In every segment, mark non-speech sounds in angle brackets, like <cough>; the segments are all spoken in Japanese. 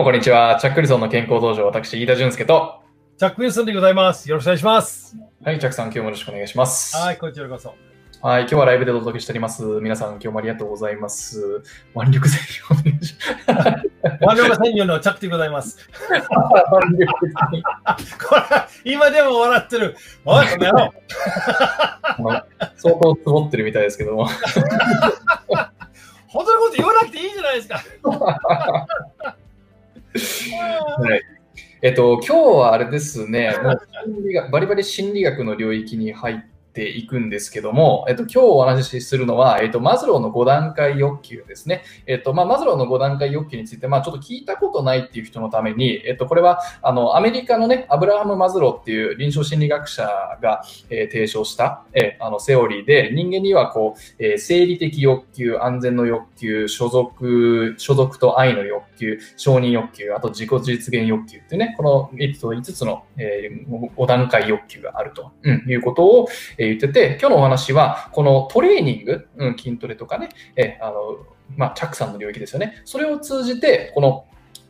もこんにちは。チャックリソンの健康道場、私、飯田俊介と。チャック・ウィルソンでございます。よろしくお願いします。はい、チャックさん、今日もよろしくお願いします。はい、こちらこそ。はい、今日はライブでお届けしております。皆さん、今日もありがとうございます。腕力専用お願いしワンロー専用のチャックでございます。<laughs> これ、今でも笑ってる。おい、この野郎。用相当積もってるみたいですけども。<laughs> 本当のこと言わなくていいじゃないですか。<laughs> はい。えっと、今日はあれですね、バリバリ心理学の領域に入っていくんですけども、えっと、今日お話しするのは、えっと、マズローの5段階欲求ですね。えっと、まあ、マズローの5段階欲求について、まあ、ちょっと聞いたことないっていう人のために、えっと、これは、あの、アメリカのね、アブラハム・マズローっていう臨床心理学者が、えー提唱した、えーあの、セオリーで、人間にはこう、えー生理的欲求、安全の欲求、所属、所属と愛の欲求、承認欲求、あと自己実現欲求っていうね、この5つ5つの、え5段階欲求があると、うんいうことを、えー言ってて、今日のお話は、このトレーニング、うん、筋トレとかね、えーあの、まあ、チャックさんの領域ですよね。それを通じて、この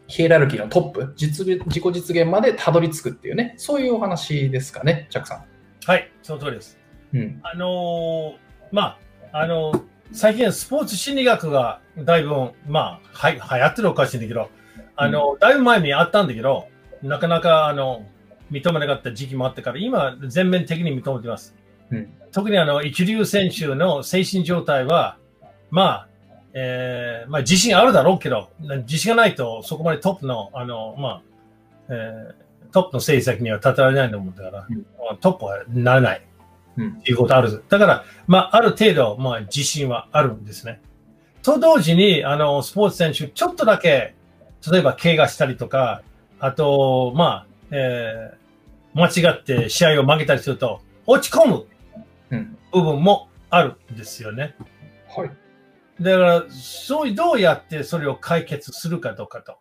ヒエラルキーのトップ、実自己実現までたどり着くっていうね、そういうお話ですかね、チャックさん。はい、その通りです。うん。あのーまあ、あのー最近スポーツ心理学がだいぶ、まあ、は流行ってるおかしいんだけど、あの、だいぶ前にあったんだけど、なかなか、あの、認めなかった時期もあったから、今、全面的に認めてます。うん特にあの、一流選手の精神状態は、まあ、えーまあ、自信あるだろうけど、自信がないと、そこまでトップの、あの、まあ、えートップの成績には立てられないと思うんだから、うんまあトップはならない。うんっていうことある。だから、まあ、ある程度、まあ、自信はあるんですね。と同時に、あの、スポーツ選手、ちょっとだけ、例えば怪我したりとか、あと、まあ、えー間違って試合を負けたりすると、落ち込むうん。部分もあるんですよね。はい。だから、そういう、どうやってそれを解決するかどうかと。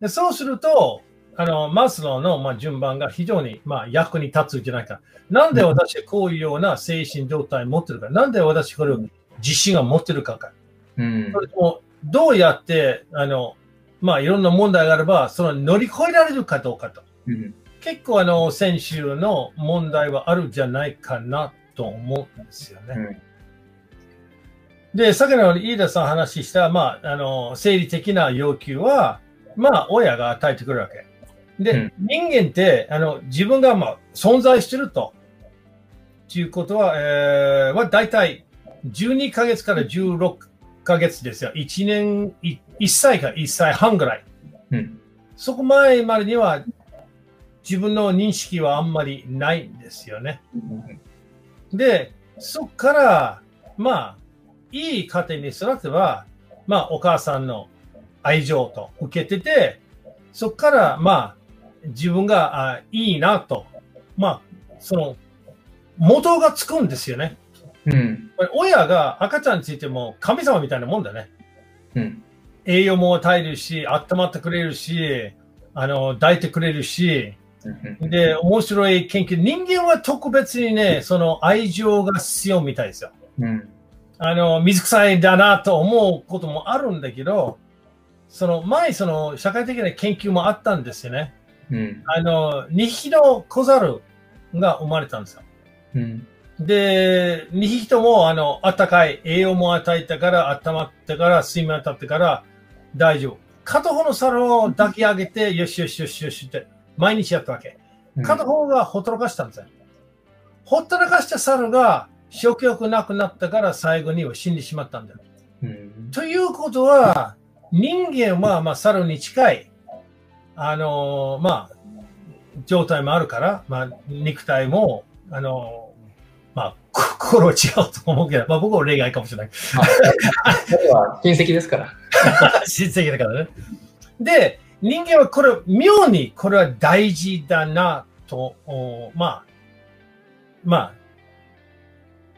でそうすると、あの、マスローの、まあ、順番が非常に、まあ、役に立つんじゃないか。なんで私はこういうような精神状態を持ってるか。なんで私これを自信を持ってるかか。うんそ。れともどうやって、あの、まあ、いろんな問題があれば、その乗り越えられるかどうかと。うん。結構、あの、選手の問題はあるんじゃないかなと思うんですよね。うんで、先ほど飯田さん話した、まあ、あの、生理的な要求は、まあ、親が与えてくるわけ。で、うん人間って、あの、自分が、まあ、存在してると。ということは、えー、は、だいたい12ヶ月から16ヶ月ですよ。1年、い1歳か1歳半ぐらい。うん。そこ前までには、自分の認識はあんまりないんですよね。で、そこから、まあ、いい家庭に育てば、まあ、お母さんの愛情と受けてて、そこから、まあ、自分があいいなと、まあ、その、元がつくんですよね。うん。親が赤ちゃんについても神様みたいなもんだね。うん。栄養も与えるし、温まってくれるし、あの、抱いてくれるし、うん。で、面白い研究。人間は特別にね、その愛情が必要みたいですよ。うん。あの、水臭いだなと思うこともあるんだけど、その前、その社会的な研究もあったんですよね。うん。あの、2匹の小猿が生まれたんですよ。うん。で、2匹とも、あの、暖かい栄養も与えたから、温まってから、睡眠当たってから、大丈夫。片方の猿を抱き上げて、よしよしよしよしって、毎日やったわけ。片方がほったらかしたんですよ。ほったらかした猿が食欲なくなったから最後には死んでしまったんだよ。うん。ということは、人間はまあ猿に近い、あのーまあ、状態もあるから、まあ、肉体も、あのーまあ、心は違うと思うけど、まあ僕は例外かもしれない。親戚ですから。<laughs> 親戚だからね。で、人間はこれ、妙にこれは大事だなと、おまあ、まあ、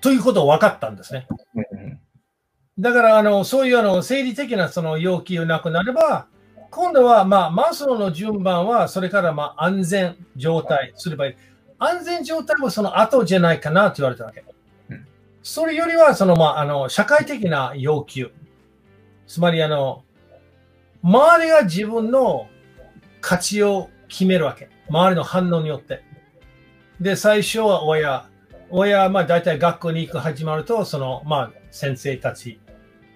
ということを分かったんですね。うん。だから、あの、そういうあの、生理的なその要求なくなれば、今度は、まあ、マスローの順番は、それから、まあ、安全状態すればいい。安全状態はその後じゃないかなと言われたわけうん。それよりは、その、まあ、あの、社会的な要求。つまり、あの、周りが自分の価値を決めるわけ。周りの反応によって。で、最初は親。親はまあ大体学校に行く始まると、そのまあ先生たち。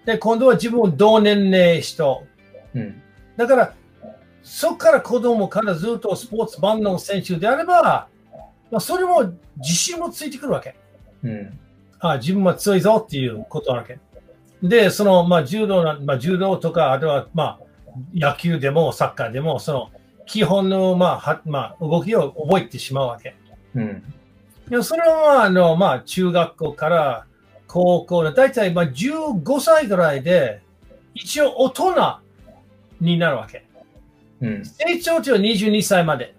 で、今度は自分同年齢人。うん。だから、そこから子供からずっとスポーツ万能選手であれば、まあ、それも自信もついてくるわけ。うん。あ自分は強いぞっていうことなわけ。で、その、まあ、柔道な、まあ、柔道とか、あとは、まあ、野球でもサッカーでも、その、基本の、まあ、はまあ、動きを覚えてしまうわけ。うん。でもそれは、あの、まあ、中学校から高校の、だいたい、まあ、15歳ぐらいで、一応大人になるわけ。うん。成長値は22歳まで。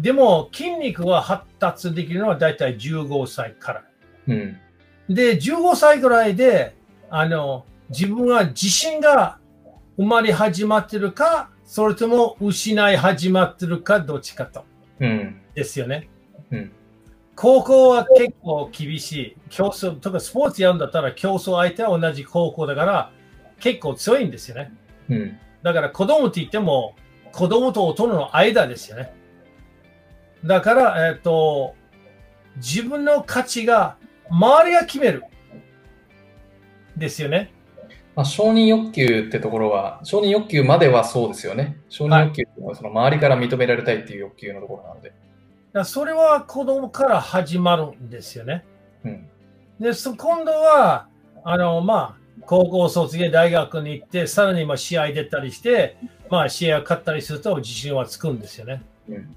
でも、筋肉は発達できるのはだいたい15歳から。うん。で、15歳ぐらいで、あの、自分は自信が生まれ始まってるか、それとも失い始まってるか、どっちかと。うん。ですよね。うん。高校は結構厳しい。競争、とかスポーツやるんだったら競争相手は同じ高校だから結構強いんですよね。うん。だから子供って言っても子供と大人の間ですよね。だから、えっ、と、自分の価値が周りが決める。ですよね。まあ、承認欲求ってところは、承認欲求まではそうですよね。承認欲求っていうのはその周りから認められたいっていう欲求のところなので。だそれは子供から始まるんですよね。うん。で、そ今度は、あの、まあ、高校卒業、大学に行って、さらにまあ試合出たりして、まあ、試合を勝ったりすると自信はつくんですよね。うん。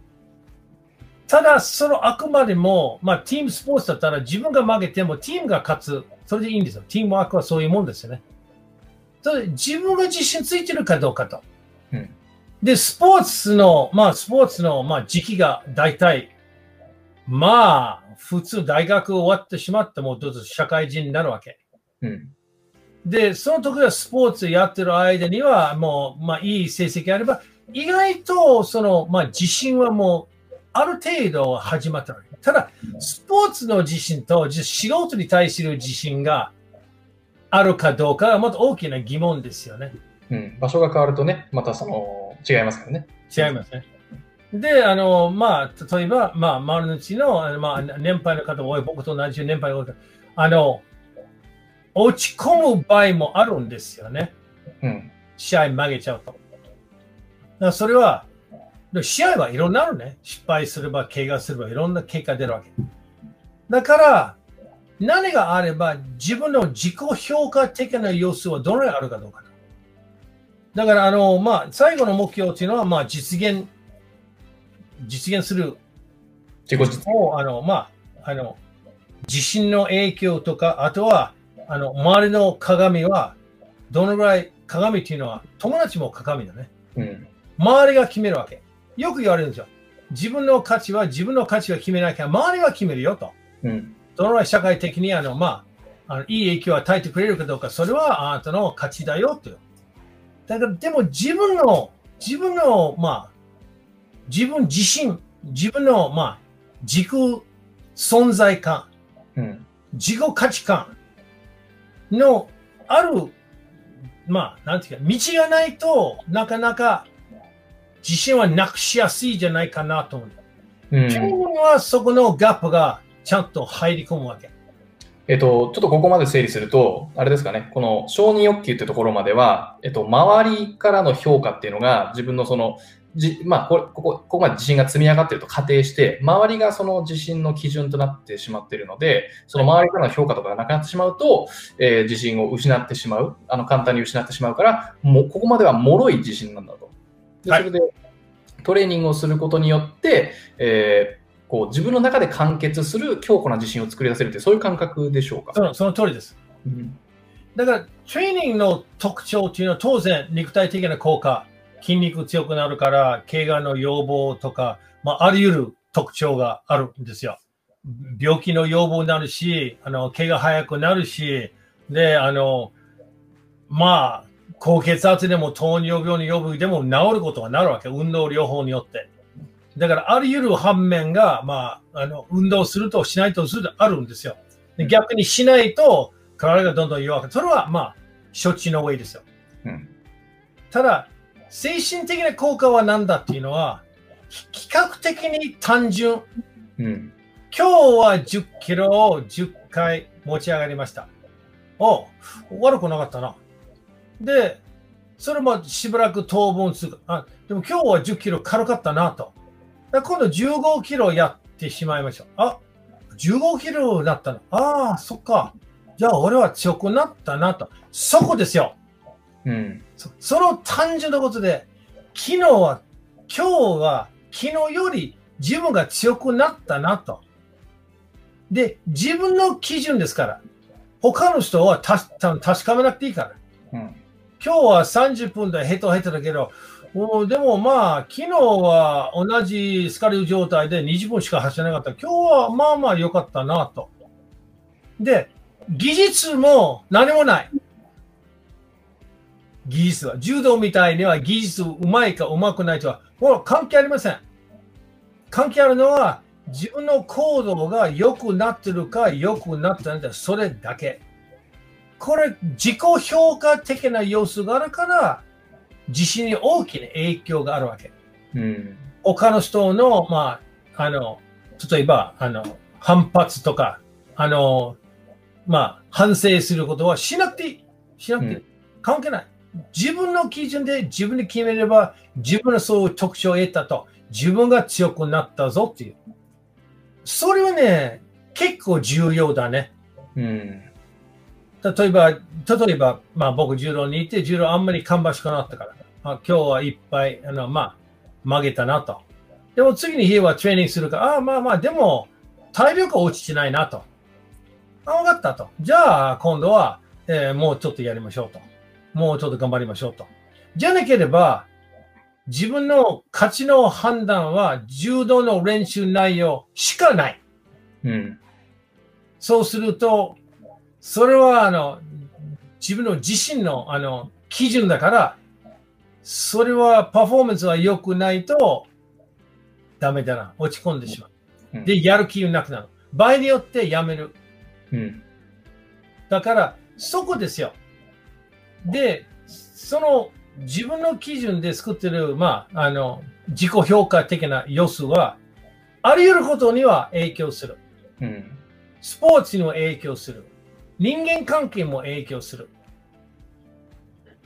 ただ、そのあくまでも、まあ、チームスポーツだったら自分が負けてもチームが勝つ。それでいいんですよ。チームワークはそういうもんですよね。自分が自信ついてるかどうかと。うん。で、スポーツの、まあ、スポーツの、まあ、時期が大体、まあ、普通大学終わってしまっても、どうぞ社会人になるわけ。うん。で、その時はスポーツやってる間には、もう、まあ、いい成績あれば、意外と、その、まあ、自信はもう、ある程度始まったわけ。ただ、スポーツの自信と、仕事に対する自信があるかどうかは、もっと大きな疑問ですよね。うん。場所が変わるとね、またその、違いますからね。違いますね。で、あの、まあ、例えば、まあ、丸の内の、まあ、年配の方多い、僕と同じ年配の方、あの、落ち込む場合もあるんですよね。うん。試合曲げちゃうと。だからそれは、で試合はいろんなのね。失敗すれば、怪我すれば、いろんな結果出るわけ。だから、何があれば、自分の自己評価的な要素はどのぐらいあるかどうか。だから、あの、まあ、最後の目標っていうのは、まあ、実現、実現する自己実を、あの、まあ、あの、地震の影響とか、あとは、あの、周りの鏡は、どのぐらい、鏡っていうのは、友達も鏡だね。うん。周りが決めるわけ。よく言われるんですよ。自分の価値は自分の価値が決めなきゃ、周りが決めるよと。うん。どのぐらい社会的に、あの、まあ、あのいい影響を与えてくれるかどうか、それはあなたの価値だよという。だから、でも自分の、自分の、まあ、自分自身、自分の、まあ、自己存在感、うん。自己価値観のある、まあ、なんていうか、道がないとなかなか自信はなくしやすいじゃないかなと思う。うん自分はそこのガップがちゃんと入り込むわけ。えっと、ちょっとここまで整理すると、あれですかね、この承認欲求っていうところまでは、えっと、周りからの評価っていうのが、自分のその、じまあこれここ、ここまで自信が積み上がっていると仮定して、周りがその自信の基準となってしまっているので、その周りからの評価とかがなくなってしまうと、えー自信を失ってしまう、あの簡単に失ってしまうから、もうここまでは脆い自信なんだと。ではいそれで、トレーニングをすることによって、えーこう自分の中で完結する強固な自信を作り出せるって、そういう感覚でしょうか？そのその通りです。うんだから、トレーニングの特徴っていうのは当然肉体的な効果、筋肉強くなるから、怪我の予防とか、まあ、あり得る特徴があるんですよ。病気の予防になるし、あの、怪我早くなるし、で、あの、まあ、高血圧でも糖尿病の予防でも治ることがなるわけ。運動療法によって。だから、あり得る反面が、まあ、あの、運動するとしないとするとあるんですよ。で逆にしないと、体がどんどん弱く、それはまあ、処置の上ですよ。うんただ、精神的な効果は何だっていうのは、比較的に単純。うん。今日は10キロを10回持ち上がりました。お悪くなかったな。で、それもしばらく当分する。あ、でも今日は10キロ軽かったなと。今度15キロやってしまいましょう。あ、15キロだったの。ああ、そっか。じゃあ俺は強くなったなと。そこですよ。うん。そその単純なことで、昨日は、今日は昨日より自分が強くなったなと。で、自分の基準ですから。他の人はた多分確かめなくていいから。うん。今日は30分でヘトヘトだけど、もうでもまあ、昨日は同じスカリュー状態で20分しか走らなかった。今日はまあまあ良かったなと。で、技術も何もない。技術は。柔道みたいには技術うまいかうまくないとは、もう関係ありません。関係あるのは、自分の行動が良くなってるか良くなってないか、それだけ。これ、自己評価的な要素があるから、自信に大きな影響があるわけ。うん。他の人の、まあ、あの、例えば、あの、反発とか、あの、まあ、反省することはしなくていい。しなくていい。うん関係ない。自分の基準で自分で決めれば、自分のそういう特徴を得たと、自分が強くなったぞっていう。それはね、結構重要だね。うん。例えば、例えば、まあ僕柔道にいて、柔道あんまり芳しくなったから、あ今日はいっぱい、あの、まあ、曲げたなと。でも次の日はトレーニングするから、ああ、まあまあ、でも、体力は落ちてないなと。あ、わかったと。じゃあ、今度は、えーもうちょっとやりましょうと。もうちょっと頑張りましょうと。じゃなければ、自分の価値の判断は柔道の練習内容しかない。うん。そうすると、それはあの自分の自身のあの基準だから、それはパフォーマンスは良くないとダメだな。落ち込んでしまう。で、やる気がなくなる。場合によってやめる。うん。だから、そこですよ。で、その自分の基準で作ってる、まあ、あの、自己評価的な要素は、あり得ることには影響する。うん。スポーツにも影響する。人間関係も影響する。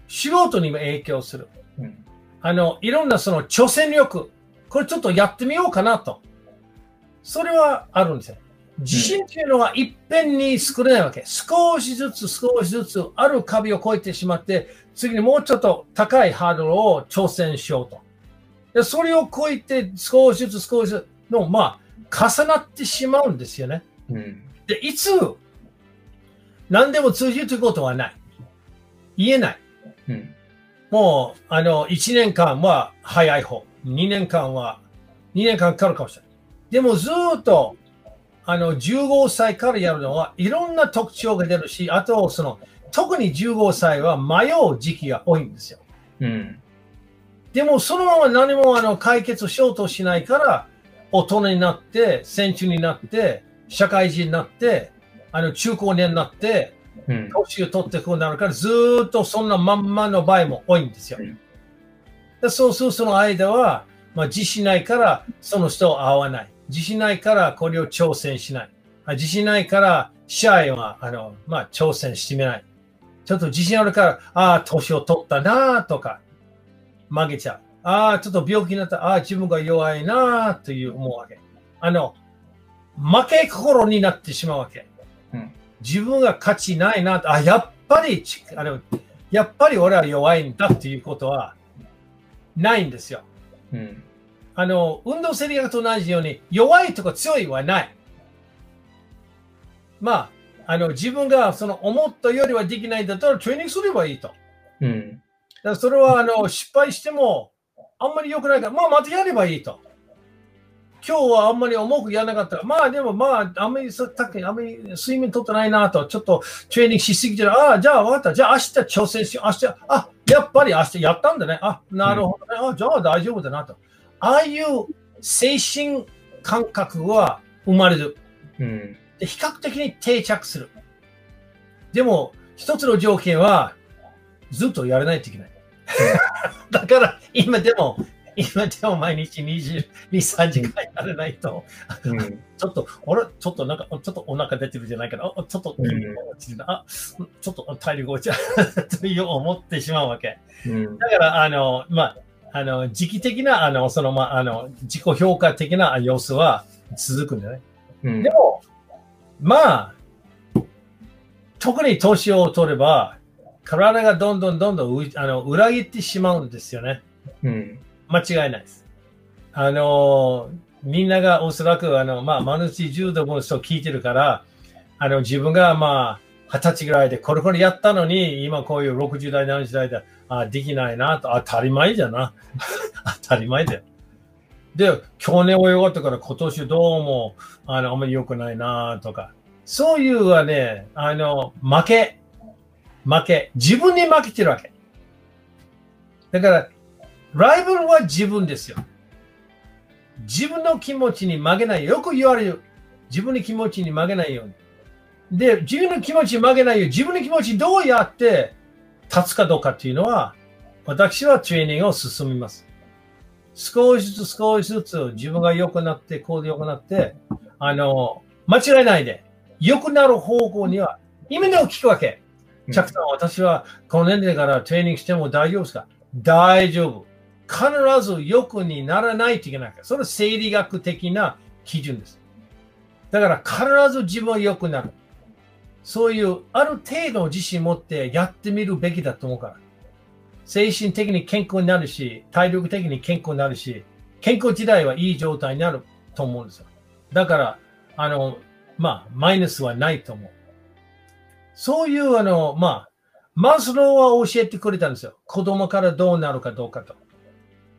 仕事にも影響する。うん。あの、いろんなその挑戦力。これちょっとやってみようかなと。それはあるんですよ。自信っていうのは一遍に作れないわけ。少しずつ少しずつある壁を越えてしまって、次にもうちょっと高いハードルを挑戦しようと。でそれを越えて少しずつ少しずつの、まあ、重なってしまうんですよね。うん。で、いつ、何でも通じるということはない。言えない。うん。もう、あの、1年間は早い方。2年間は、2年間かかるかもしれない。でもずーっと、あの、15歳からやるのは、いろんな特徴が出るし、あと、その、特に15歳は迷う時期が多いんですよ。うん。でも、そのまま何もあの解決しようとしないから、大人になって、選手になって、社会人になって、あの中高年になって、うん。年を取ってこうなるから、ずーっとそんなまんまの場合も多いんですようん。でそうするとその間は、まあ、自信ないからその人を会わない。自信ないからこれを挑戦しない。あ自信ないから試合はあの、まあ、挑戦してみない。ちょっと自信あるから、ああ、年を取ったなとか、曲げちゃう。ああ、ちょっと病気になった。ああ、自分が弱いなという思うわけ。あの、負け心になってしまうわけ。うん自分が価値ないなと、あ、やっぱりちあの、やっぱり俺は弱いんだっていうことはないんですよ。うん。あの、運動生理学と同じように、弱いとか強いはない。まあ、あの、自分がその思ったよりはできないんだったらトレーニングすればいいと。だかうん。らそれは、あの、失敗しても、あんまり良くないから、まあ、またやればいいと。今日はあんまり重くやらなかったら、まあでもまあ、あんまりさっきあんまり睡眠取ってないなと、ちょっとトレーニングしすぎてる。ああ、じゃあ分かった。じゃあ明日挑戦しよう。明日、あ、やっぱり明日やったんだね。あ、なるほどね。あ、じゃあ大丈夫だなと。ああいう精神感覚は生まれる。うん。で比較的に定着する。でも、一つの条件は、ずっとやらないといけない。<laughs> だから今でも、今でも毎日22、3時間やらないと、うん。ちょっと、俺、ちょっとなんか、ちょっとお腹出てるじゃないけど、あちょっと筋肉が落ちるな、あ、ちょっと体力落ちる <laughs> という思ってしまうわけ。うん。だから、あの、まあ、あの、時期的な、あの、その、まあ、あの、自己評価的な様子は続くんだよね。うん。でも、まあ、特に年を取れば、体がどんどんどんどんうあの裏切ってしまうんですよね。うん間違いないです。あの、みんながおそらく、あの、まあ、マルチ重度の人聞いてるから、あの、自分が、まあ、二十歳ぐらいでこれこれやったのに、今こういう60代、70代で、あ、できないなと、当たり前じゃな。<laughs> 当たり前だよ。で、去年は良かったから今年どうも、あの、あんまり良くないなとか。そういうはね、あの、負け。負け。自分に負けてるわけ。だから、ライバルは自分ですよ。自分の気持ちに負けない。よく言われる。自分の気持ちに負けないように。で、自分の気持ちに負けないように、自分の気持ちどうやって立つかどうかっていうのは、私はトレーニングを進みます。少しずつ少しずつ自分が良くなって、こうで良くなって、あの、間違いないで、良くなる方向には、今でも聞くわけ。チャックさん、私はこの年齢からトレーニングしても大丈夫ですか？大丈夫。必ず良くにならないといけないから。それは生理学的な基準です。だから必ず自分は良くなる。そういうある程度の自信持ってやってみるべきだと思うから。精神的に健康になるし、体力的に健康になるし、健康時代はいい状態になると思うんですよ。だから、あの、まあ、マイナスはないと思う。そういう、あの、まあ、マスローは教えてくれたんですよ。子供からどうなるかどうかと。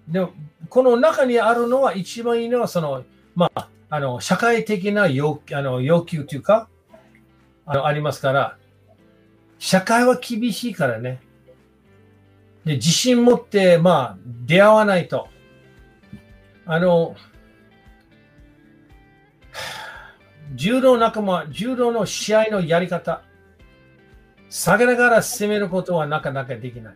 で、この中にあるのは一番いいのは、その、まあ、あの、社会的な要あの要求というか、あの、ありますから、社会は厳しいからね。で、自信持って、まあ、出会わないと。あの、柔道仲間、柔道の試合のやり方、下げながら攻めることはなかなかできない。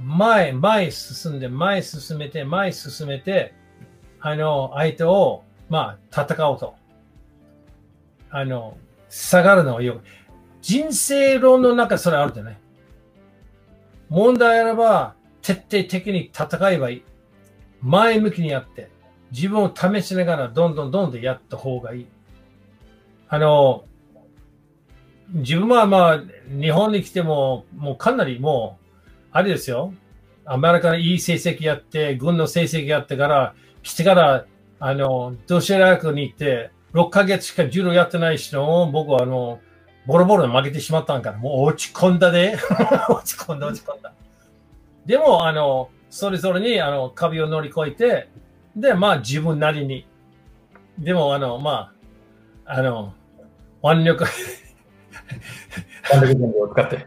前、前進んで、前進めて、前進めて、あの、相手を、まあ、戦おうと。あの、下がるのはよく。人生論の中、それあるじゃない。問題あれば、徹底的に戦えばいい。前向きにやって、自分を試しながら、どんどんどんどんやった方がいい。あの、自分はまあ、日本に来ても、もうかなりもう、あれですよ。アメリカのいい成績やって、軍の成績やってから、来てから、あの、どちら学に行って、6ヶ月しか柔道やってない人を、僕はあの、ボロボロに負けてしまったんから、もう落ち込んだで。<laughs> 落ち込んだ、落ち込んだ。でも、あの、それぞれに、あの、壁を乗り越えて、で、まあ、自分なりに。でも、あの、まあ、あの、腕力、腕力を使って。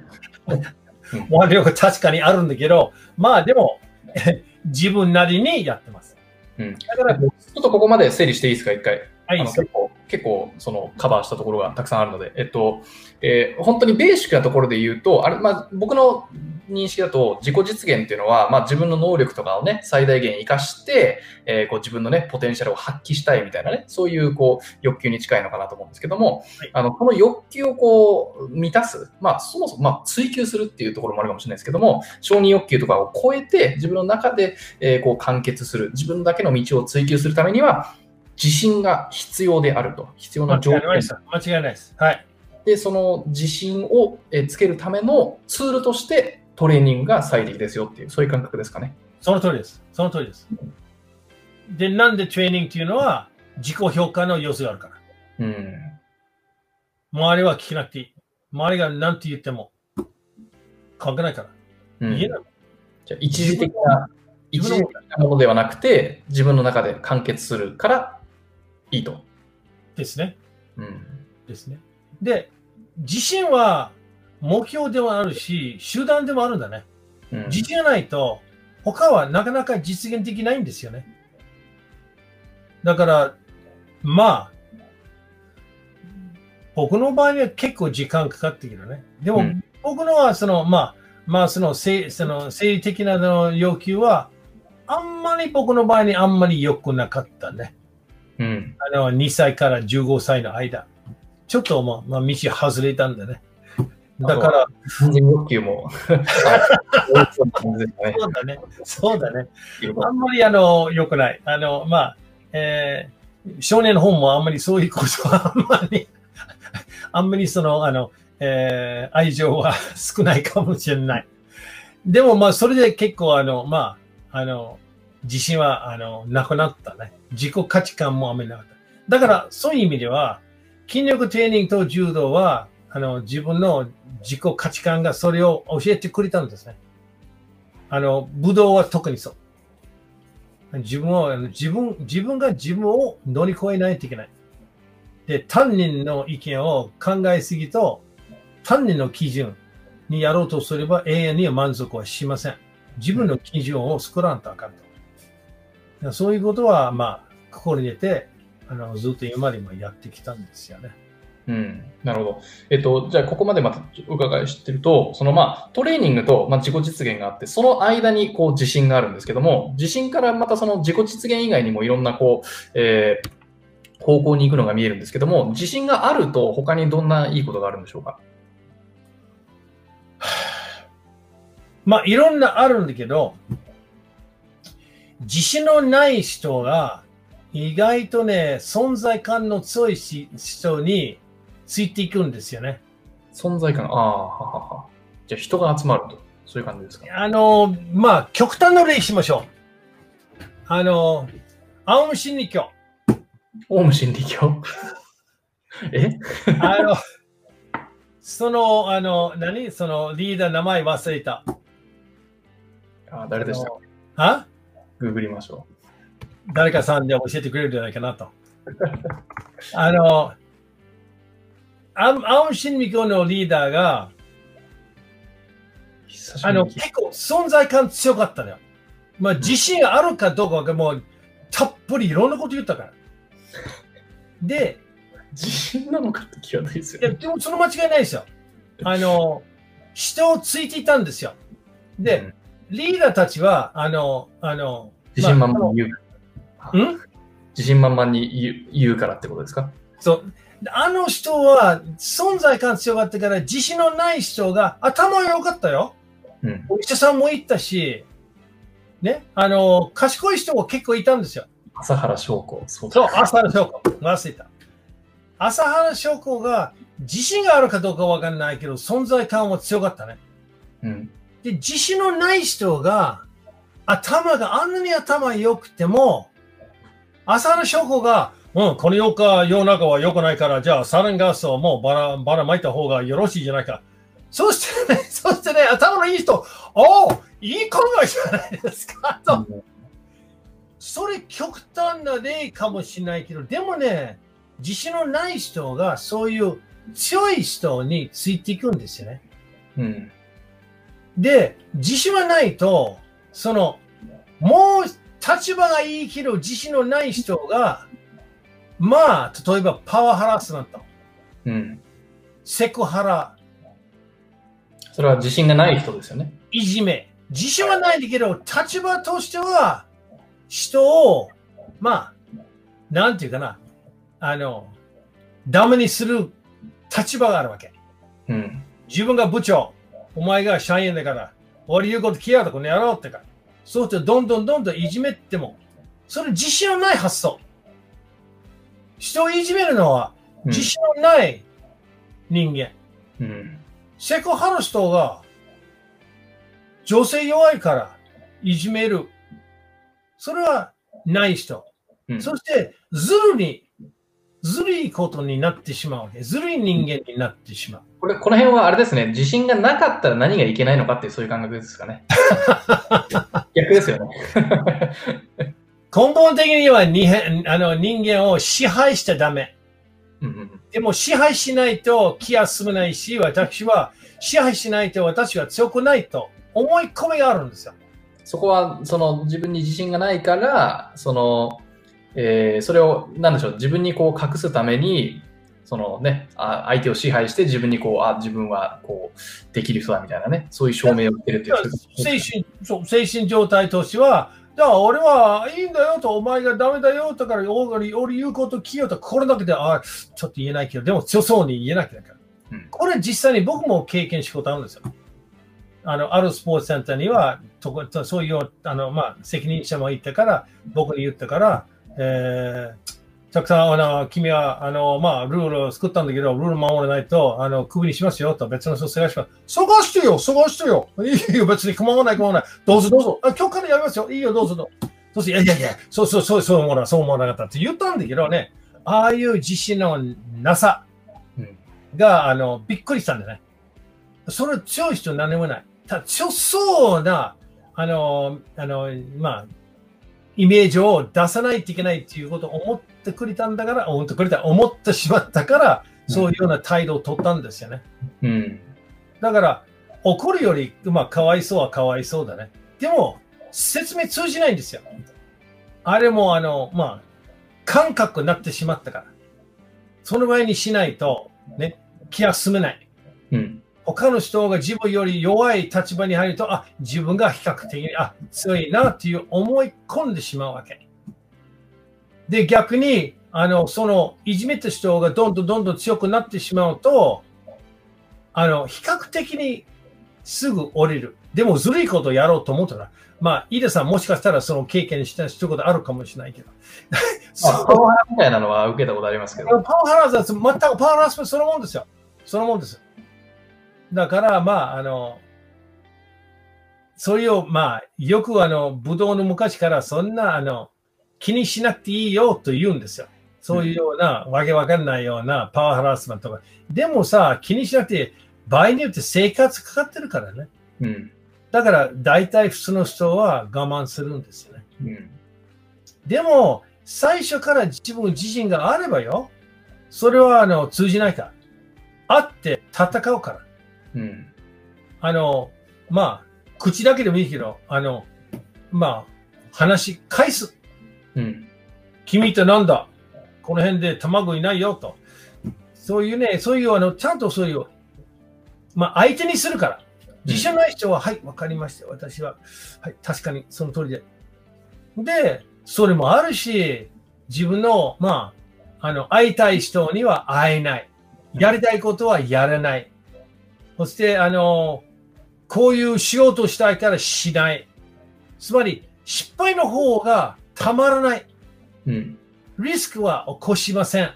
腕力確かにあるんだけど、まあでも、<laughs> 自分なりにやってます。うん。だから、ちょっとここまで整理していいですか、一回。はい。あの結構、結構、その、カバーしたところがたくさんあるので、えっと、えー本当にベーシックなところで言うと、あれ、まあ、僕の認識だと、自己実現っていうのは、まあ、自分の能力とかをね、最大限活かして、えーこう自分のね、ポテンシャルを発揮したいみたいなね、そういう、こう、欲求に近いのかなと思うんですけども、はい。あの、この欲求をこう、満たす、まあ、そもそも、まあ、追求するっていうところもあるかもしれないですけども、承認欲求とかを超えて、自分の中で、えーこう、完結する、自分だけの道を追求するためには、自信が必要であると。必要間な条件違いないです。間違いないです。はい。で、その自信をえーつけるためのツールとしてトレーニングが最適ですよっていう、そういう感覚ですかね。その通りです。その通りです。で、なんでトレーニングっていうのは、自己評価の要素があるから。うん。周りは聞けなくていい。周りが何て言っても、関係ないから。うん言えない。じゃあ一時的な、一時的なものではなくて、自分の中で完結するからいいと。ですね。うん。ですね。で、自信は目標でもあるし、集団でもあるんだね。うん自信がないと、他はなかなか実現できないんですよね。だから、まあ、僕の場合は結構時間かかってきるね。でも、うん僕のはその、ままあその生その生理的なの要求は、あんまり僕の場合にあんまり良くなかったね。うん。あの2歳から15歳の間。ちょっと、まあ、まあ、道外れたんだね。だから、<laughs> そうだね。そうだね。あんまりあの良くない。あの、まあ、えー少年の本もあんまりそういうことはあんまり、<laughs> あんまりその、あの、えー愛情は少ないかもしれない。でもまあ、それで結構あの、まあ、あの、自信はあの、なくなったね。自己価値観もあんまりなかった。だから、そういう意味では、筋力トレーニングと柔道は、あの、自分の自己価値観がそれを教えてくれたんですね。あの、武道は特にそう。自分を、自分、自分が自分を乗り越えないといけない。で、担任の意見を考えすぎと、担任の基準にやろうとすれば永遠には満足はしません。自分の基準を作らんとあかんと。そういうことは、まあ、心に入れて、あの、ずっと今までもやってきたんですよね。うん、なるほど。えっと、じゃあ、ここまでまたお伺いしてると、そのまあ、トレーニングと、まあ、自己実現があって、その間にこう自信があるんですけども、自信からまたその自己実現以外にもいろんなこう、えー方向に行くのが見えるんですけども、自信があると他にどんないいことがあるんでしょうか？<sighs> まあ、いろんなあるんだけど、自信のない人が、意外とね、存在感の強いし人についていくんですよね。存在感、ああ、ははは。じゃあ人が集まると、そういう感じですか？あの、まあ、極端な例しましょう。あの、青虫心理教。オウム真理教え？<laughs> あの、その、あの、何？そのリーダー名前忘れた。あ誰でした？あ？グーグりましょ誰かさんで教えてくれるんじゃないかなと。<laughs> あの、あ青虫心理教のリーダーが、あの、結構存在感強かったのよ。まあ、自信があるかどうかがもう、たっぷりいろんなこと言ったから。<laughs> で、自信なのかって際どいですいや、よね。でもその間違いないですよ。あの、人をついていたんですよ。で、うんリーダーたちは、あの、あの、自信満々に言う。まあん？自信満々に言うからってことですか？そう。あの人は存在感強かったから、自信のない人が頭が良かったよ。うん。お医者さんも行ったし、ね、あの、賢い人も結構いたんですよ。朝原翔子。そうそう、朝原翔子。忘れた。朝原翔子が自信があるかどうかわかんないけど、存在感は強かったね。うん。で、自信のない人が、頭があんなに頭良くても、朝原翔子が、うん、この世か世の中は良くないから、じゃあサランガスをもうばらばらまいた方がよろしいじゃないか。そしてね、<laughs> そしてね、頭のいい人、おお、いい考えじゃないですか、と。それ極端な例かもしれないけど、でもね、自信のない人がそういう強い人についていくんですよね。うん。で、自信はないと、その、もう立場がいいけど自信のない人が、まあ、例えばパワーハラスメント、うん。セクハラ、それは自信がない人ですよね。いじめ。自信はないんだけど、立場としては、人を、まあ、なんていうかな、あの、ダメにする立場があるわけ。うん。自分が部長、お前が社員だから、俺言うこと聞けよとこの野郎ってか。そうするとどんどんどんどんいじめっても、それ自信のない発想。人をいじめるのはうん自信のない人間。うん。セクハラ人が女性弱いからいじめる。それはない人。うんそしてずるに、ずるいことになってしまうわけ。ずるい人間になってしまう。これ、この辺はあれですね、自信がなかったら何がいけないのかっていうそういう感覚ですかね。<laughs> 逆ですよね。<laughs> 根本的にはにあの人間を支配しちゃダメ。うんうんでも支配しないと気が済まないし、私は支配しないと私は強くないと思い込みがあるんですよ。そこは、その自分に自信がないから、その、えーそれを、なんでしょう、自分にこう隠すために、そのね、あ相手を支配して自分にこう、あ、自分はこう、できる人だみたいなね、そういう証明を受けるっていう。精神、そう、精神状態としては、じゃあ俺はいいんだよと、お前がダメだよとから、俺俺言うこと聞よと、これだけで、あちょっと言えないけど、でも強そうに言えなきゃいけない。うん、これ実際に僕も経験したことあるんですよ。あの、あるスポーツセンターには、とそういう、あの、まあ、責任者もいたから、僕に言ったから、えー、たくさん、あの、君は、あの、まあ、ルールを作ったんだけど、ルール守らないと、あの、クビにしますよ、と別の人探します。探してよ、探してよ。いいよ、別に構わない、構わない。どうぞどうぞ。あ今日からやりますよ。いいよ、どうぞどうぞ。そして、いやいやいや、そうそうそう、そう思わなそう思わなかったって言ったんだけどね、ああいう自信のなさが、あの、びっくりしたんだね。それ強い人何もない。ただ強そうな、あの、あの、まあ、イメージを出さないといけないっていうことを思ってくれたんだから、思ってくれた、思ってしまったから、そういうような態度を取ったんですよね。うん。だから、怒るより、まあ、かわいそうはかわいそうだね。でも、説明通じないんですよ。あれも、あの、まあ、感覚になってしまったから。その前にしないと、ね、気が進めない。うん。他の人が自分より弱い立場に入ると、あ、自分が比較的に、あ、強いなっていう思い込んでしまうわけ。で、逆に、あの、その、いじめた人がどんどんどんどん強くなってしまうと、あの、比較的にすぐ降りる。でも、ずるいことをやろうと思ったら、まあ、飯田さんもしかしたらその経験した一言あるかもしれないけど。<laughs> パワハラみたいなのは受けたことありますけど。パワハラは全くパワハラそのもんですよ。そのもんです。だから、まあ、あの、それを、まあ、よくあの、武道の昔からそんな、あの、気にしなくていいよと言うんですよ。そういうような、わけわかんないようなパワーハラスメントとか。でもさ、気にしなくて、場合によって生活かかってるからね。うん、だから、大体普通の人は我慢するんですよね。うん、でも、最初から自分自身があればよ、それはあの通じないから。あって戦うから。うん、あの、まあ、口だけでもいいけど、あの、まあ、話返す。うん、君ってなんだ？この辺で卵いないよと。そういうね、そういう、あの、ちゃんとそういう、まあ、相手にするから。自信ない人は、うん、はい、わかりました。私は、はい、確かにその通りで。で、それもあるし、自分の、まあ、あの、会いたい人には会えない。やりたいことはやらない。そして、あの、こういう仕事をしたいからしない。つまり、失敗の方がたまらない。うん、リスクは起こしません。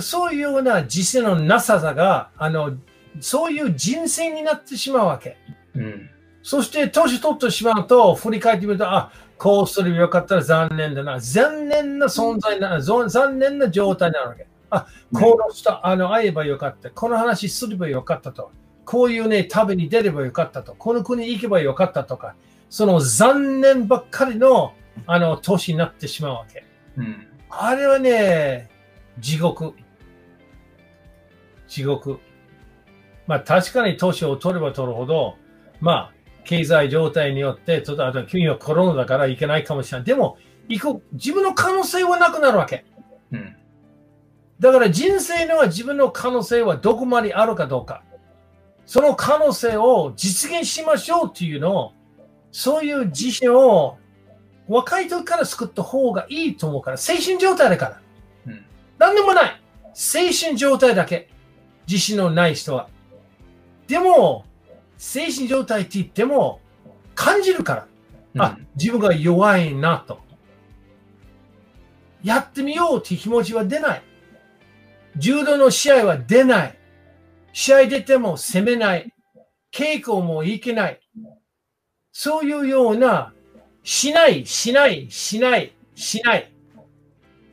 そういうような実践のなささが、あの、そういう人生になってしまうわけ。うん、そして、年取ってしまうと、振り返ってみると、あ、こうすればよかったら残念だな。残念な存在な、残念な状態になるわけ。あ、この人、あの、会えばよかった。この話すればよかったと。こういうね、旅に出ればよかったと。この国行けばよかったとか。その残念ばっかりの、あの、年になってしまうわけ。うん、あれはね、地獄。地獄。まあ確かに年を取れば取るほど、まあ、経済状態によって、ちょっとあと君はコロナだから行けないかもしれない。でも、行く、自分の可能性はなくなるわけ。うん、だから人生には自分の可能性はどこまであるかどうか。その可能性を実現しましょうっていうのを、そういう自信を若い時から作った方がいいと思うから、精神状態だから。うん、何でもない。精神状態だけ。自信のない人は。でも、精神状態って言っても、感じるから。うん、あ、自分が弱いなと。やってみようって気持ちは出ない。柔道の試合は出ない。試合出ても攻めない。稽古もいけない。そういうような、しない、しない、しない、しない。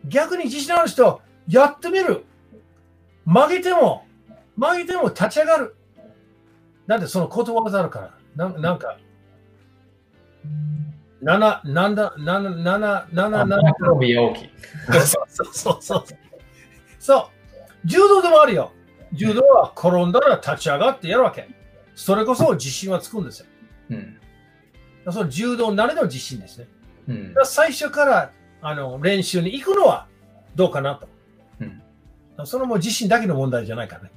逆に自信ある人、やってみる。曲げても、曲げても立ち上がる。なんでそのことわざあるから。ななんか、七、なんだ、七、七、七、七。そうそうそう。そう。柔道でもあるよ。柔道は転んだら立ち上がってやるわけ。それこそ自信はつくんですよ。うん、その柔道なりの自信ですね。うん、最初からあの練習に行くのはどうかなと。うん、それも自信だけの問題じゃないからね。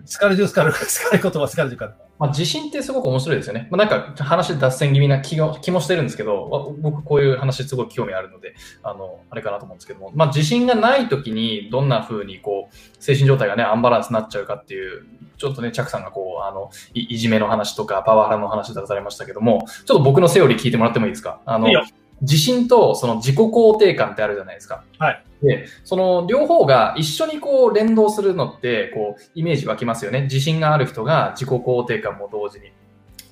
うん。疲れる、疲れる、疲れることは疲れるから。まあ、自信ってすごく面白いですよね。まあ、なんか話脱線気味な気が気もしてるんですけど、わ僕こういう話すごい興味あるので、あの、あれかなと思うんですけども、まあ、自信がない時にどんな風にこう、精神状態がね、アンバランスになっちゃうかっていう、ちょっとね、チャクさんがこう、あの、いいじめの話とかパワハラの話出されましたけども、ちょっと僕のセオリー聞いてもらってもいいですか？あのいいよ、自信とその自己肯定感ってあるじゃないですか。はい。で、その両方が一緒にこう連動するのって、こう、イメージ湧きますよね。自信がある人が自己肯定感も同時に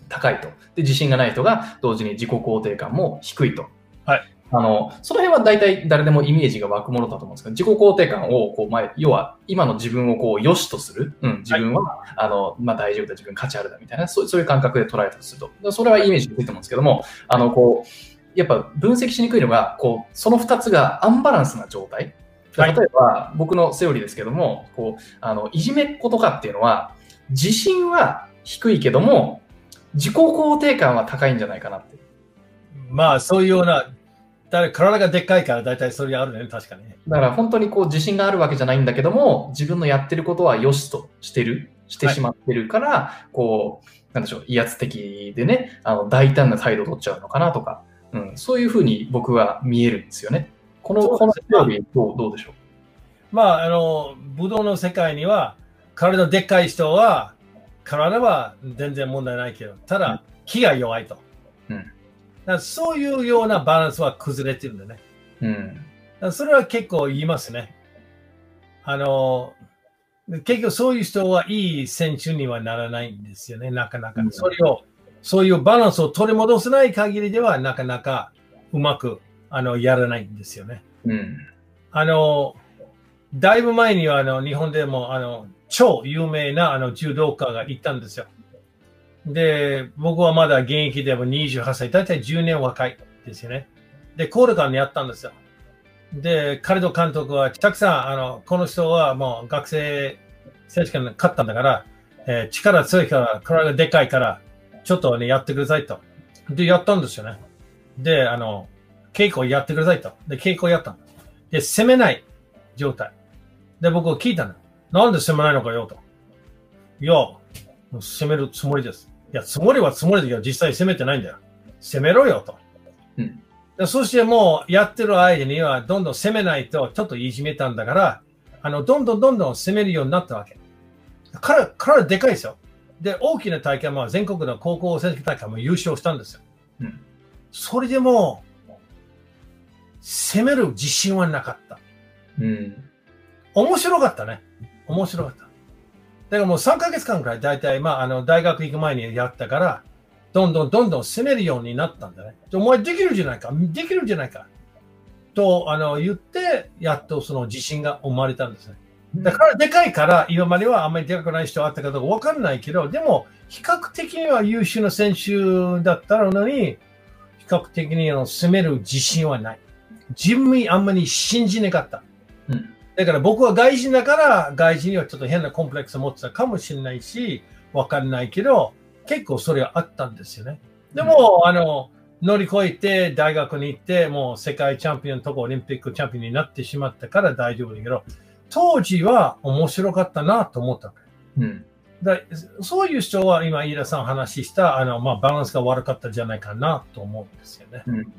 高いと。で、自信がない人が同時に自己肯定感も低いと。はい。あの、その辺は大体誰でもイメージが湧くものだと思うんですけど、自己肯定感を、こう、まあ、要は、今の自分をこう、良しとする。うん、自分は、あの、まあ、大丈夫だ、自分価値あるだ、みたいな、そうそういう感覚で捉えたとすると。それはイメージできると思うんですけども、あの、こう、やっぱ分析しにくいのが、こう、その2つがアンバランスな状態。はい例えば、僕のセオリーですけども、こう、あの、いじめっ子とかっていうのは、自信は低いけども、自己肯定感は高いんじゃないかなって。まあ、そういうような、誰体がでっかいから大体それあるね、確かに。だから本当にこう自信があるわけじゃないんだけども、自分のやってることは良しとしてる、してしまってるから、こう、なんでしょう、威圧的でね、あの大胆な態度を取っちゃうのかなとか、うん、そういうふうに僕は見えるんですよね。この、このセオリーどうどうでしょまあ、あの、武道の世界には、体でっかい人は、体は全然問題ないけど、ただ、気が弱いと。うんだそういうようなバランスは崩れてるんだね。う。うん。だそれは結構言いますね。あの、結局そういう人はいい選手にはならないんですよね、なかなかう。んそれを、そういうバランスを取り戻せない限りでは、なかなかうまくあのやらないんですよね。うん。あの、だいぶ前にはあの日本でもあの超有名なあの柔道家がいたんですよ。で、僕はまだ現役でも28歳、だいたい10年若いですよね。で、コールガンにやったんですよ。で、彼の監督は、たくさん、あの、この人はもう学生選手権勝ったんだから、えー力強いから、体がでかいから、ちょっとね、やってくださいと。で、やったんですよね。で、あの、稽古やってくださいと。で、稽古やったの。で、攻めない状態。で、僕は聞いたの。なんで攻めないのかよと。いや、攻めるつもりです。いや、つもりはつもりだけど、実際攻めてないんだよ。攻めろよと。うんでそしてもうやってる間には、どんどん攻めないと、ちょっといじめたんだから、あの、どんどんどんどん攻めるようになったわけ。彼、彼はでかいですよ。で、大きな大会も、全国の高校選手権大会も優勝したんですよ。うんそれでも、攻める自信はなかった。うん。面白かったね。面白かった。だからもう3ヶ月間くらい大体、まあ、あの、大学行く前にやったから、どんどんどんどん攻めるようになったんだね。でお前できるじゃないか。できるじゃないか。と、あの、言って、やっとその自信が生まれたんですね。だから、でかいから、今まではあんまりでかくない人あったかどうかわかんないけど、でも、比較的には優秀な選手だったのに、比較的にあの攻める自信はない。自分にあんまり信じなかった。うんだから僕は外人だから、外人にはちょっと変なコンプレックスを持ってたかもしれないし、わかんないけど、結構それはあったんですよね。でも、あの、乗り越えて大学に行って、もう世界チャンピオンとかオリンピックチャンピオンになってしまったから大丈夫だけど、当時は面白かったなと思った。うん。だそういう人は今、飯田さん話した、あの、まあ、バランスが悪かったんじゃないかなと思うんですよね。うん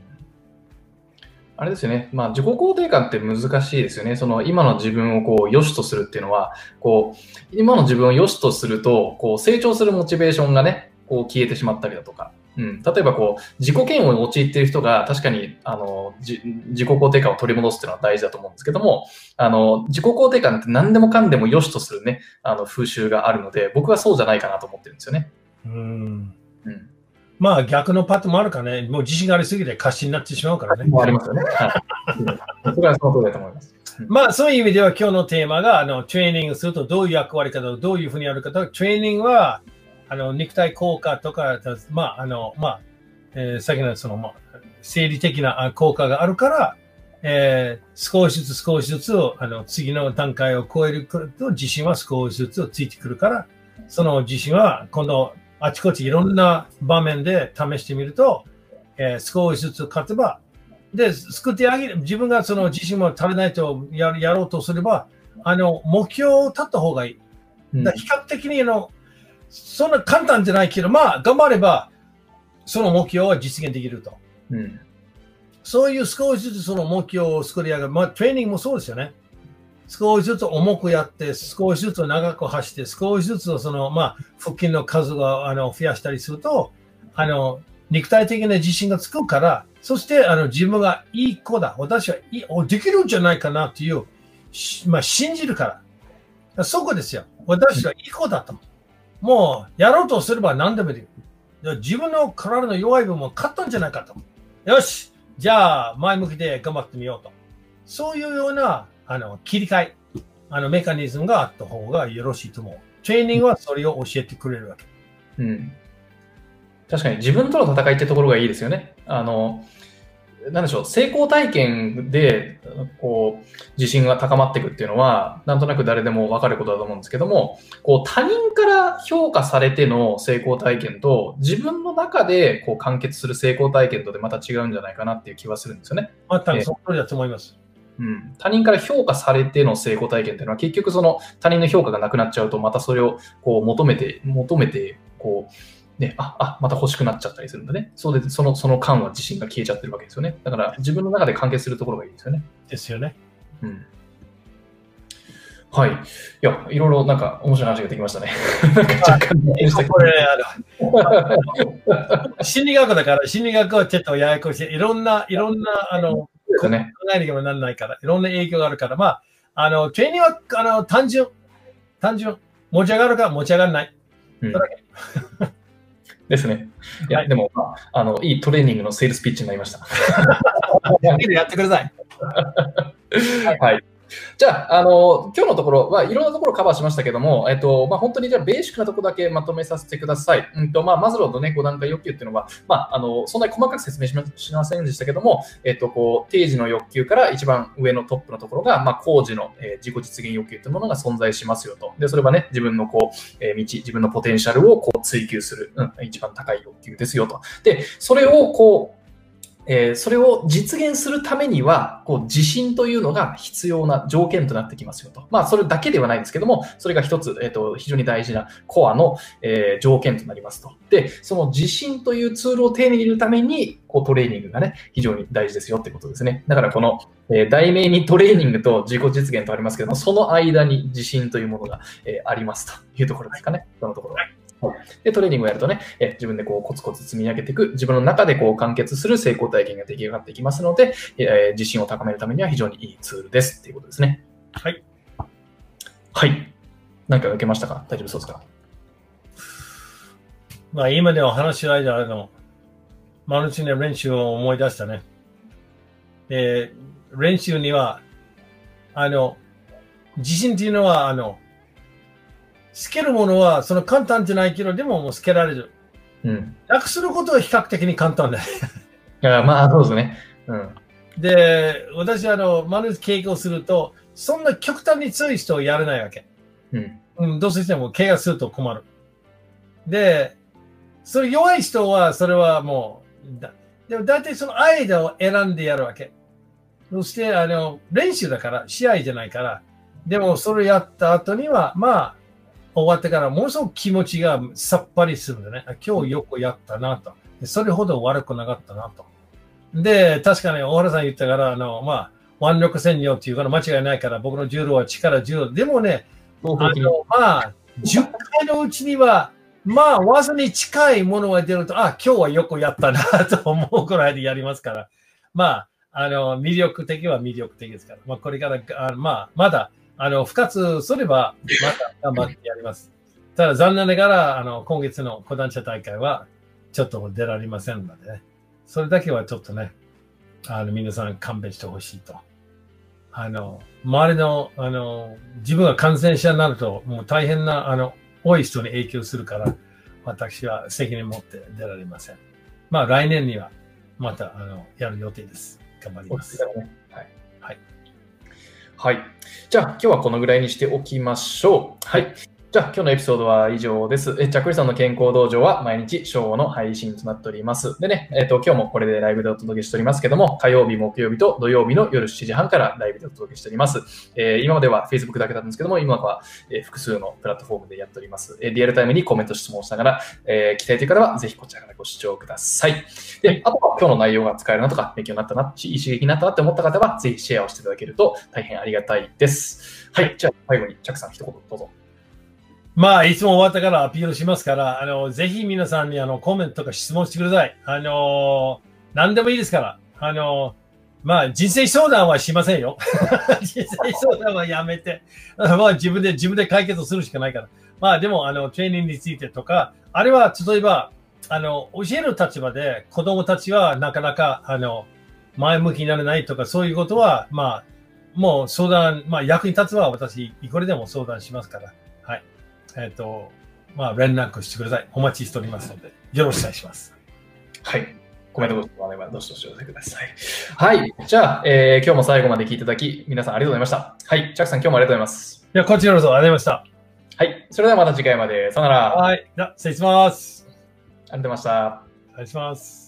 あれですよね。まあ、自己肯定感って難しいですよね。その、今の自分をこう、良しとするっていうのは、こう、今の自分を良しとすると、こう、成長するモチベーションがね、こう、消えてしまったりだとか。うん。例えば、こう、自己嫌悪に陥っている人が、確かに、あの、じ自己肯定感を取り戻すっていうのは大事だと思うんですけども、あの、自己肯定感って何でもかんでも良しとするね、あの、風習があるので、僕はそうじゃないかなと思ってるんですよね。うん。うん。まあ、逆のパットもあるからね、もう自信がありすぎて過信になってしまうからね。もありますよね。はい。それはその通りだと思います。まあ、そういう意味では今日のテーマが、あの、トレーニングするとどういう役割かと、どういうふうにやるかと、トレーニングは、あの、肉体効果とか、まあ、あの、まあ、えー、先のその、まあ、生理的なあ効果があるから、えー、少しずつ少しずつ、あの、次の段階を超えると、自信は少しずつついてくるから、その自信は今度、あちこちいろんな場面で試してみると、えー少しずつ勝てば、で、救ってあげる、自分がその自信も足りないとややろうとすれば、あの、目標を立った方がいい。うんだ比較的にあの、そんな簡単じゃないけど、まあ、頑張れば、その目標は実現できると。うん。そういう少しずつその目標を作り上げる。まあ、トレーニングもそうですよね。少しずつ重くやって、少しずつ長く走って、少しずつその、まあ、腹筋の数があの増やしたりすると、あの、肉体的な自信がつくから、そしてあの自分がいい子だ。私はいいおできるんじゃないかなっていう、しまあ、信じるから。そこですよ。私はいい子だと。もう、やろうとすれば何でもできる。自分の体の弱い部分を勝ったんじゃないかと。よしじゃあ、前向きで頑張ってみようと。そういうような、あの、切り替え、あの、メカニズムがあった方がよろしいと思う。トレーニングはそれを教えてくれるわけ。うん。確かに自分との戦いってところがいいですよね。あの、なんでしょう、成功体験で、こう、自信が高まっていくっていうのは、なんとなく誰でもわかることだと思うんですけども、こう、他人から評価されての成功体験と、自分の中でこう完結する成功体験とでまた違うんじゃないかなっていう気はするんですよね。またその通りだと思います。うん、他人から評価されての成功体験っていうのは結局その他人の評価がなくなっちゃうとまたそれをこう求めて求めてこうねああまた欲しくなっちゃったりするんだねそうでそのその間は自信が消えちゃってるわけですよねだから自分の中で完結するところがいいですよねですよね。うんはい。いや、いろいろなんか面白い話ができましたね。<laughs> なんか若干でしたけどこれ、あの、心理学だから、心理学はちょっとややこしい。いろんな、いろんな、あの、ね。考えなきゃならないから、いろんな影響があるから、まあ、あの、トレーニングは、あの、単純、単純、持ち上がるか持ち上がらない。うんですね。いや、はいでも、まあ、あの、いいトレーニングのセールスピッチになりました。<laughs> やってください。<laughs> はい。じゃあ、あの、今日のところは、いろんなところカバーしましたけども、えっと、まあ、本当にじゃあ、ベーシックなところだけまとめさせてください。うんと、まあ、マズローのね、5段階欲求っていうのは、まあ、あの、そんなに細かく説明しませんでしたけども、えっと、こう、定時の欲求から一番上のトップのところが、まあ、工事の、えー自己実現欲求というものが存在しますよと。で、それはね、自分のこう、えー道、自分のポテンシャルをこう追求する、うん、一番高い欲求ですよと。で、それをこう、えーそれを実現するためには、こう、自信というのが必要な条件となってきますよと。まあ、それだけではないんですけども、それが一つ、えっ、と、非常に大事なコアの、えー条件となりますと。で、その自信というツールを手に入れるために、こう、トレーニングがね、非常に大事ですよってことですね。だから、この、え題名にトレーニングと自己実現とありますけども、その間に自信というものが、えありますというところですかね。そのところは。で、トレーニングをやるとね、え自分でこうコツコツ積み上げていく、自分の中でこう完結する成功体験が出来上がっていきますので、えー自信を高めるためには非常にいいツールですっていうことですね。はい。はい。何か受けましたか？大丈夫そうですか？まあ、今では話し合いであの、マルチの練習を思い出したね。で、練習には、あの、自信っていうのは、あの、つけるものは、その簡単じゃないけど、でももうつけられる。うん。なくすることは比較的に簡単だ。いやまあ、そうですね。うん。で、私、あの、マルチ経験をすると、そんな極端に強い人をやれないわけ。うん。うん、どうせしても怪我すると困る。で、それ弱い人は、それはもう、だでも大体その間を選んでやるわけ。そして、あの、練習だから、試合じゃないから、でもそれやった後には、まあ、終わってからものすごく気持ちがさっぱりするんだね。あ今日よくやったなと。でそれほど悪くなかったなと。で、確かに大原さん言ったから、あの、まあ、腕力戦量っていうから間違いないから、僕の柔道は力柔道。でもね、あ。のまあ、10回のうちには、まあ、技に近いものが出ると、あ、今日はよくやったなと思うくらいでやりますから、まあ、あの、魅力的は魅力的ですから、まあ、これから、あまあ、まだ、あの、復活すれば、また頑張ってやります。ただ、残念ながら、あの、今月の講談社大会は、ちょっと出られませんのでね、それだけはちょっとね、あの、皆さん勘弁してほしいと。あの、周りの、あの、自分が感染者になると、もう大変な、あの、多い人に影響するから、私は責任持って出られません。まあ、来年には、また、あの、やる予定です。頑張ります。はい。はい。はい。じゃあ、今日はこのぐらいにしておきましょう。はい。じゃあ、今日のエピソードは以上です。え、チャックリさんの健康道場は毎日正午の配信となっております。でね、えっ、ー、と、今日もこれでライブでお届けしておりますけども、火曜日、木曜日と土曜日の夜7時半からライブでお届けしております。えー、今までは Facebook だけだったんですけども、今は、えー、複数のプラットフォームでやっております。えー、リアルタイムにコメント質問しながら、えー、期待という方はぜひこちらからご視聴ください。で、あとは今日の内容が使えるなとか、勉強になったな、いい刺激になったなって思った方は、ぜひシェアをしていただけると大変ありがたいです。はい、じゃあ最後にチャックさん一言どうぞ。まあ、いつも終わったからアピールしますから、あの、ぜひ皆さんにあの、コメントとか質問してください。あの、何でもいいですから。あの、まあ、人生相談はしませんよ。<laughs> 人生相談はやめて。<laughs> まあ、自分で、自分で解決するしかないから。まあ、でも、あの、トレーニングについてとか、あれは、例えば、あの、教える立場で子供たちはなかなか、あの、前向きになれないとか、そういうことは、まあ、もう相談、まあ、役に立つは私、いくらでも相談しますから。えっ、ー、と、まあ、連絡してください。お待ちしておりますので、よろしくお願いします。はい。コメントご質問あれば、どしどしお寄せください。はい。じゃあ、えー、今日も最後まで聞いていただき、皆さんありがとうございました。はい。チャックさん、今日もありがとうございます。いや、こちらこそありがとうございました。はい。それではまた次回まで。さよなら。はい。じゃあ、失礼します。ありがとうございました。お願いします。